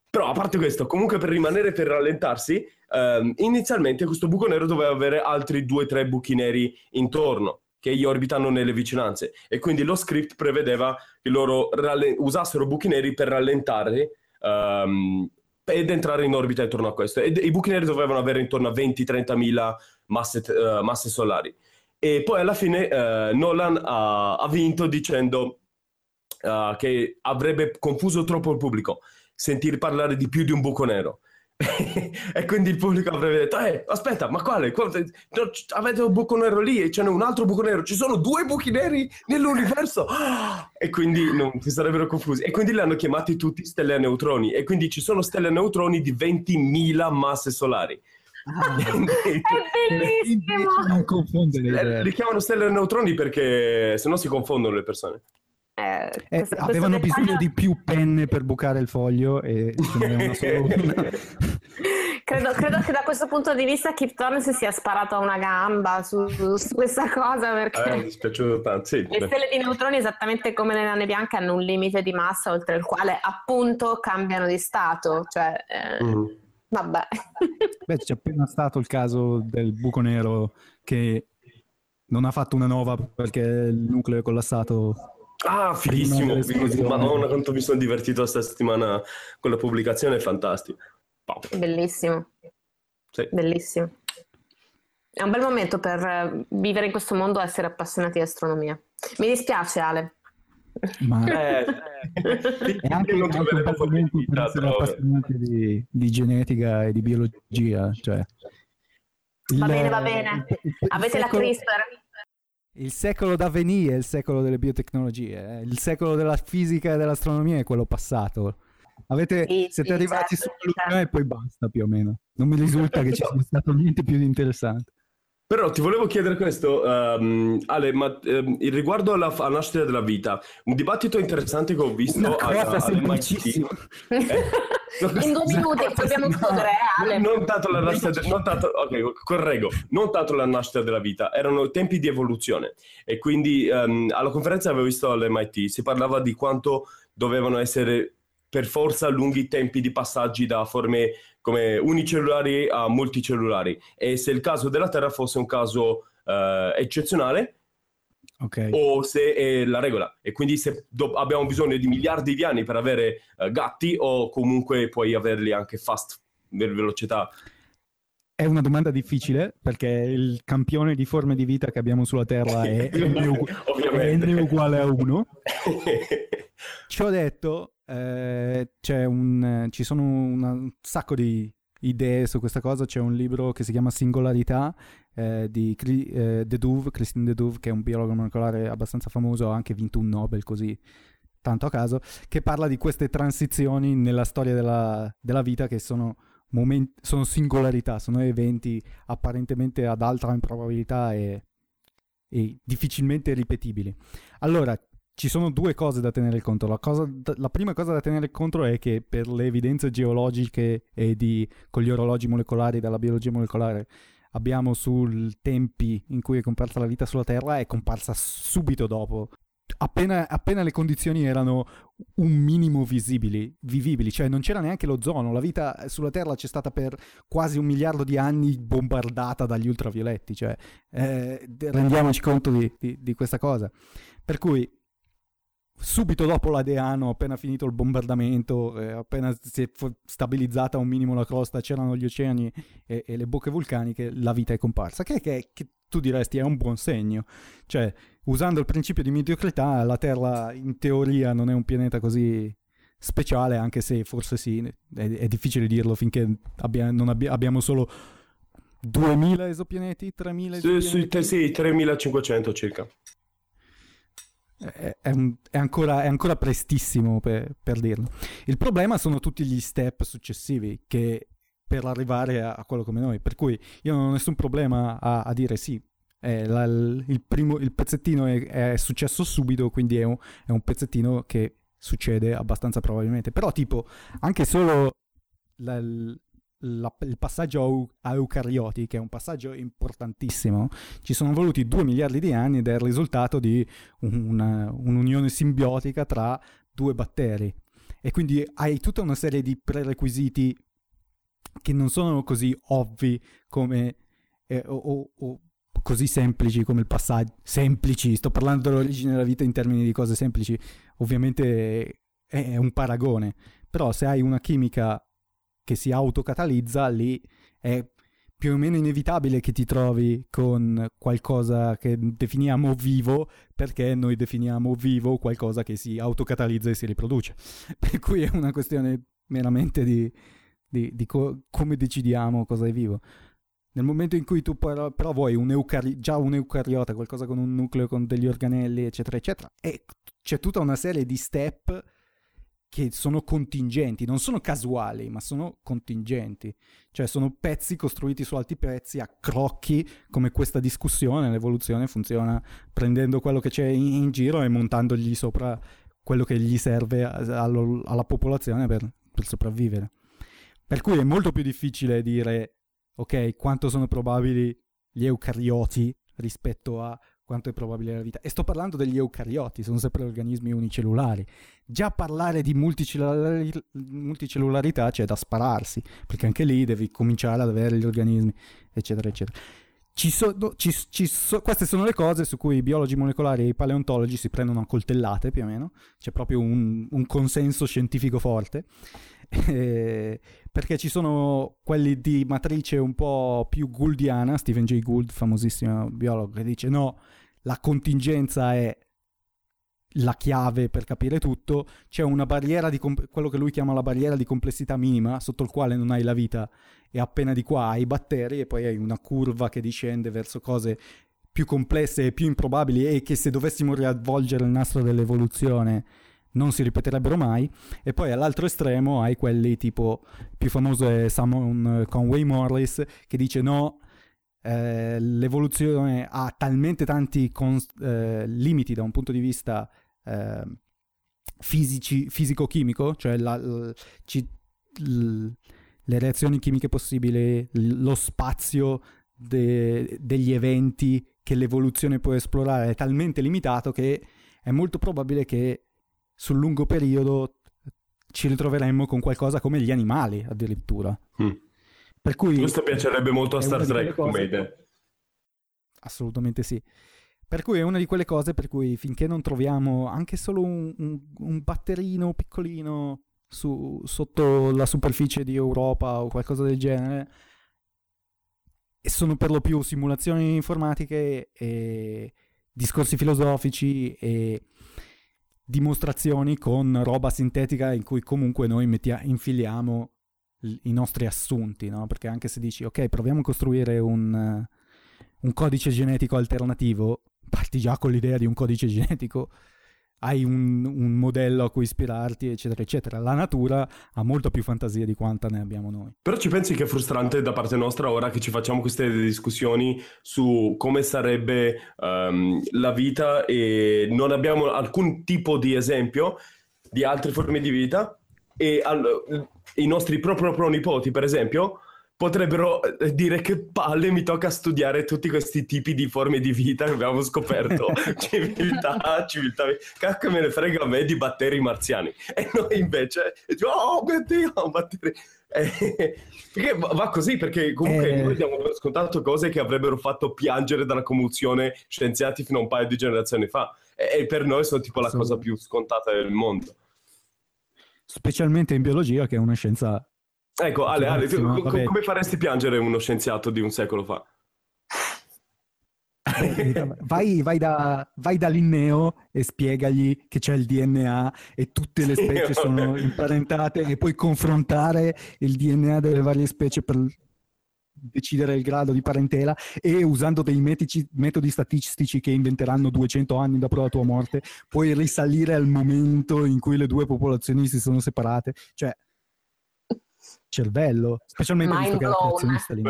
Però a parte questo, comunque per rimanere, per rallentarsi, ehm, inizialmente questo buco nero doveva avere altri due o tre buchi neri intorno che gli orbitano nelle vicinanze e quindi lo script prevedeva che loro ralle- usassero buchi neri per rallentare um, ed entrare in orbita intorno a questo. E i buchi neri dovevano avere intorno a 20-30 mila masse, uh, masse, solari. E poi alla fine uh, Nolan ha, ha, vinto dicendo uh, che avrebbe confuso troppo il pubblico sentir parlare di più di un buco nero. e quindi il pubblico avrebbe detto eh aspetta ma quale? Avete un buco nero lì e ce n'è un altro buco nero ci sono due buchi neri nell'universo! E quindi non si sarebbero confusi. E quindi li hanno chiamati tutti stelle a neutroni. E quindi ci sono stelle a neutroni di 20.000 masse solari. Ah, è bellissimo! Non confondere li chiamano stelle a neutroni perché se no si confondono le persone eh, eh, questo, avevano questo bisogno di più penne per bucare il foglio e ce n'è solo una. credo, credo, che da questo punto di vista Kip Thorne si sia sparato a una gamba su, su questa cosa perché eh, mi dispiaciuto tanto. Sì, le stelle di neutroni esattamente come le nane bianche hanno un limite di massa oltre il quale appunto cambiano di stato cioè eh, mm. vabbè beh c'è appena stato il caso del buco nero che non ha fatto una nova perché il nucleo è collassato Ah, fighissimo. Madonna, quanto mi sono divertito questa settimana con la pubblicazione, è fantastico. Bellissimo. Sì. Bellissimo. È un bel momento per eh, vivere in questo mondo e essere appassionati di astronomia. Mi dispiace, Ale. Ma eh, è anche, un bel momento per essere appassionati di, di, genetica e di biologia. Cioè, va il, bene, va bene. Avete secolo... la CRISPR. Il secolo da venire è il secolo delle biotecnologie, eh? il secolo della fisica e dell'astronomia è quello passato. Avete, sì, siete sì, arrivati certo, sulla certo. e poi basta più o meno. Non mi risulta che ci sia stato niente più di interessante. Però ti volevo chiedere questo, um, Ale, ma um, riguardo alla, alla, nascita della vita, un dibattito interessante che ho visto cosa a, semplicissima. Eh? In due minuti dobbiamo chiudere, eh, Ale. Non tanto la nascita, de- non tanto, ok, correggo, non tanto la nascita della vita, erano tempi di evoluzione. E quindi um, alla conferenza avevo visto all'MIT, si parlava di quanto dovevano essere per forza lunghi tempi di passaggi da forme come unicellulari a multicellulari e se il caso della Terra fosse un caso uh, eccezionale okay. o se è la regola e quindi se do- abbiamo bisogno di miliardi di anni per avere uh, gatti o comunque puoi averli anche fast per velocità è una domanda difficile perché il campione di forme di vita che abbiamo sulla Terra è n, n uguale a 1. Ciò detto, eh, un, ci sono un sacco di idee su questa cosa. C'è un libro che si chiama Singolarità eh, di eh, Deduve, Christine Deduve, che è un biologo molecolare abbastanza famoso, ha anche vinto un Nobel così tanto a caso, che parla di queste transizioni nella storia della, della vita che sono momenti, sono singolarità, sono eventi apparentemente ad alta improbabilità e, e difficilmente ripetibili. Allora, ci sono due cose da tenere conto. La, cosa, la, prima cosa da tenere conto è che per le evidenze geologiche e di, con gli orologi molecolari della biologia molecolare abbiamo sul tempi in cui è comparsa la vita sulla Terra è comparsa subito dopo appena, appena, le condizioni erano un minimo visibili, vivibili, cioè non c'era neanche l'ozono, la vita sulla Terra c'è stata per quasi un miliardo di anni bombardata dagli ultravioletti, cioè eh, rendiamoci conto di, di, di, questa cosa. Per cui subito dopo l'Adeano, appena finito il bombardamento, eh, appena si è stabilizzata un minimo la crosta, c'erano gli oceani e, e le bocche vulcaniche, la vita è comparsa, che, che, che tu diresti è un buon segno. Cioè, usando il principio di mediocrità, la Terra in teoria non è un pianeta così speciale, anche se forse sì, è, è difficile dirlo finché abbia, abbia, abbiamo solo 2000 esopianeti, 3000 esopianeti. Sì, sì 3500 circa. È, è, ancora, è, ancora, prestissimo per, per, dirlo. Il problema sono tutti gli step successivi che per arrivare a, a quello come noi. Per cui io non ho nessun problema a, a dire sì, eh, la, il, primo, il, pezzettino è, è, successo subito, quindi è un, è un, pezzettino che succede abbastanza probabilmente. Però, tipo, anche solo la, la, il passaggio a, eucarioti, che è un passaggio importantissimo, ci sono voluti 2 miliardi di anni ed è il risultato di una, un'unione simbiotica tra due batteri. E quindi hai tutta una serie di prerequisiti che non sono così ovvi come eh, o, o, così semplici come il passaggio. Semplici, sto parlando dell'origine della vita in termini di cose semplici, ovviamente è un paragone, però se hai una chimica che si autocatalizza, lì è più o meno inevitabile che ti trovi con qualcosa che definiamo vivo, perché noi definiamo vivo qualcosa che si autocatalizza e si riproduce. Per cui è una questione meramente di, di, di co- come decidiamo cosa è vivo. Nel momento in cui tu però, però vuoi un eucari- già un eucariota, qualcosa con un nucleo, con degli organelli, eccetera, eccetera, e c'è tutta una serie di step che sono contingenti, non sono casuali, ma sono contingenti. Cioè sono pezzi costruiti su altri pezzi a crocchi, come questa discussione, l'evoluzione funziona prendendo quello che c'è in, in giro e montandogli sopra quello che gli serve a, a, alla popolazione per, per sopravvivere. Per cui è molto più difficile dire ok, quanto sono probabili gli eucarioti rispetto a quanto è probabile la vita. E sto parlando degli eucarioti, sono sempre organismi unicellulari. Già parlare di multicellulari- multicellularità c'è da spararsi, perché anche lì devi cominciare ad avere gli organismi, eccetera, eccetera. Ci so, ci, ci so, queste sono le cose su cui i biologi molecolari e i paleontologi si prendono a coltellate più o meno, c'è proprio un, un consenso scientifico forte eh, perché ci sono quelli di matrice un po' più gouldiana, Stephen Jay Gould, famosissimo biologo, che dice no, la contingenza è la chiave per capire tutto, c'è una barriera di comp- quello che lui chiama la barriera di complessità minima, sotto il quale non hai la vita e appena di qua hai i batteri e poi hai una curva che discende verso cose più complesse e più improbabili e che se dovessimo riavvolgere il nastro dell'evoluzione non si ripeterebbero mai. E poi all'altro estremo hai quelli tipo, più famoso è Simon Conway Morris, che dice no, eh, l'evoluzione ha talmente tanti cons- eh, limiti da un punto di vista eh, fisici, fisico-chimico, cioè la, la, ci, l, le reazioni chimiche possibili, lo spazio de, degli eventi che l'evoluzione può esplorare è talmente limitato che è molto probabile che sul lungo periodo ci ritroveremmo con qualcosa come gli animali addirittura. Mm. Per cui Questo piacerebbe molto a Star Trek come idea. Assolutamente sì. Per cui è una di quelle cose per cui finché non troviamo anche solo un, un, un batterino piccolino su, sotto la superficie di Europa o qualcosa del genere, e sono per lo più simulazioni informatiche e discorsi filosofici e dimostrazioni con roba sintetica in cui comunque noi mettia, infiliamo i nostri assunti, no? Perché anche se dici, ok, proviamo a costruire un, un codice genetico alternativo, parti già con l'idea di un codice genetico, hai un, un, modello a cui ispirarti, eccetera, eccetera. La natura ha molto più fantasia di quanta ne abbiamo noi. Però ci pensi che è frustrante da parte nostra ora che ci facciamo queste discussioni su come sarebbe um, la vita e non abbiamo alcun tipo di esempio di altre forme di vita e al, i nostri propri pronipoti, per esempio, potrebbero eh, dire che palle mi tocca studiare tutti questi tipi di forme di vita che abbiamo scoperto. Civiltà, civiltà cacchio me ne frega a me di batteri marziani. E noi invece oh mio dio batteri eh, perché va così perché comunque eh... noi abbiamo scontato cose che avrebbero fatto piangere dalla commozione scienziati fino a un paio di generazioni fa. E, e per noi sono tipo la cosa più scontata del mondo specialmente in biologia che è una scienza Ecco, Ale, Ale tu, co- come faresti piangere uno scienziato di un secolo fa? vai, vai, da, vai, da, Linneo e spiegagli che c'è il DNA e tutte le specie sono imparentate e puoi confrontare il DNA delle varie specie per decidere il grado di parentela e usando dei metici, metodi statistici che inventeranno 200 anni dopo la tua morte puoi risalire al momento in cui le due popolazioni si sono separate. Cioè, cervello, specialmente Mind visto blown. che è creazionista lì.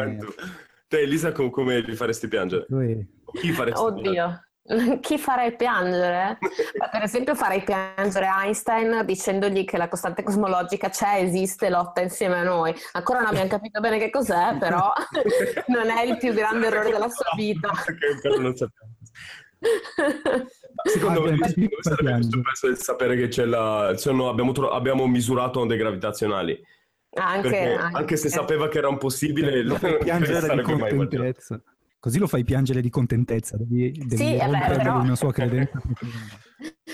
Te Elisa com- come li faresti piangere? Lui... Chi faresti Oddio. piangere? Chi farei piangere? per esempio farei piangere Einstein dicendogli che la costante cosmologica c'è, esiste, lotta insieme a noi. Ancora non abbiamo capito bene che cos'è, però non è il più grande errore della sua vita. non sappiamo. Secondo me, sarebbe giusto sapere che c'è la... Sono, abbiamo, abbiamo misurato onde gravitazionali anche, anche, anche, se sapeva che era impossibile, lo piangere di contentezza. Così lo fai piangere di contentezza, devi, devi sì, beh, però... una sua credenza.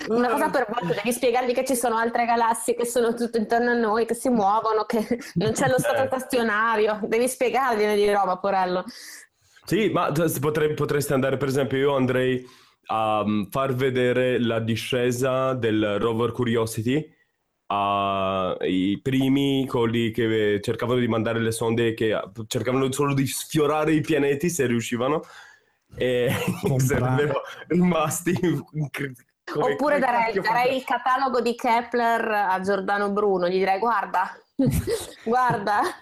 Una cosa per volta, devi spiegargli che ci sono altre galassie che sono tutto intorno a noi, che si muovono, che non c'è lo stato eh. stazionario, devi spiegargliene di roba, porello. Sì, ma potrei, potresti andare, per esempio, io andrei a far vedere la discesa del rover Curiosity ai primi, quelli che cercavano di mandare le sonde che cercavano solo di sfiorare i pianeti se riuscivano e sarebbero rimasti come, Oppure darei, darei il catalogo di Kepler a Giordano Bruno, gli direi guarda, guarda,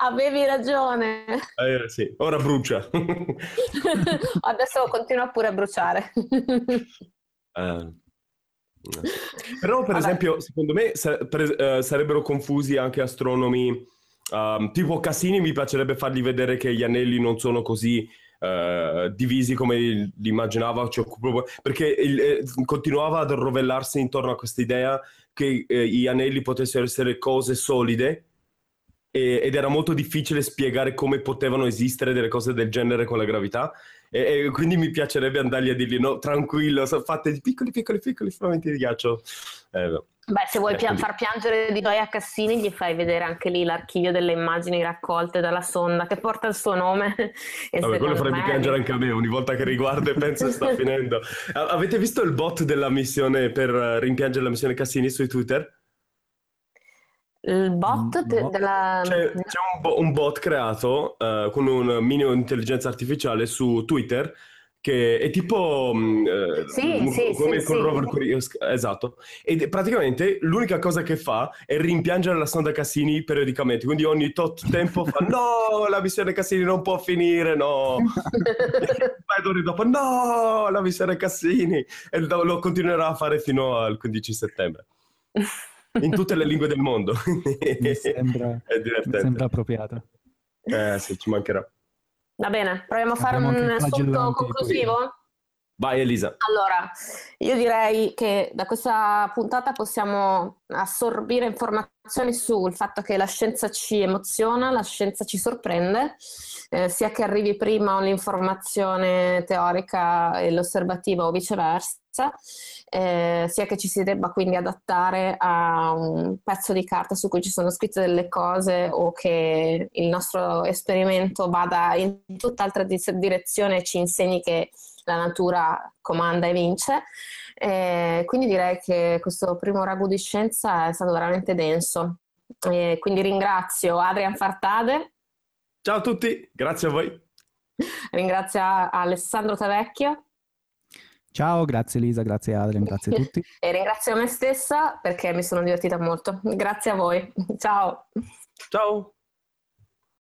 avevi ragione. Eh, sì. Ora brucia. Adesso continua pure a bruciare. Uh. Però, per Vabbè. esempio, secondo me per, uh, sarebbero confusi anche astronomi. Um, tipo Cassini mi piacerebbe fargli vedere che gli anelli non sono così uh, divisi come li immaginava, cioè, perché il, eh, continuava ad rovellarsi intorno a questa idea che eh, gli anelli potessero essere cose solide e, ed era molto difficile spiegare come potevano esistere delle cose del genere con la gravità e, e, quindi mi piacerebbe andargli a dirgli no, tranquillo, di piccoli piccoli piccoli frammenti di ghiaccio. Eh, no. Beh, se vuoi pia- far piangere di Gioia Cassini, gli fai vedere anche lì l'archivio delle immagini raccolte dalla sonda che porta il suo nome. E Vabbè, quello farebbe me... piangere anche a me ogni volta che riguardo e penso sta finendo. Avete visto il bot della missione per rimpiangere la missione Cassini su Twitter? Il bot de- della... C'è, c'è un, bo- un, bot creato uh, con un minimo di intelligenza artificiale su Twitter che è tipo uh, sì, sì, come sì, con sì. Rover Curious, esatto. E praticamente l'unica cosa che fa è rimpiangere la sonda Cassini periodicamente. Quindi ogni tot tempo fa: No, la missione Cassini non può finire, no. Poi d'ore dopo: No, la missione Cassini. E lo continuerà a fare fino al 15 settembre in tutte le lingue del mondo. mi, sembra, mi sembra appropriato. Eh sì, ci mancherà. Va bene, proviamo a fare Abbiamo un assunto conclusivo? Vai Elisa. Allora, io direi che da questa puntata possiamo assorbire informazioni sul fatto che la scienza ci emoziona, la scienza ci sorprende, eh, sia che arrivi prima l'informazione teorica e l'osservativa o viceversa, eh, sia che ci si debba quindi adattare a un pezzo di carta su cui ci sono scritte delle cose o che il nostro esperimento vada in tutt'altra direzione e ci insegni che la natura comanda e vince. E quindi direi che questo primo ragu di scienza è stato veramente denso. E quindi ringrazio Adrian Fartade. Ciao a tutti, grazie a voi. Ringrazio Alessandro Tavecchio. Ciao, grazie Elisa, grazie Adrian, grazie a tutti. e ringrazio me stessa perché mi sono divertita molto. Grazie a voi. Ciao. Ciao.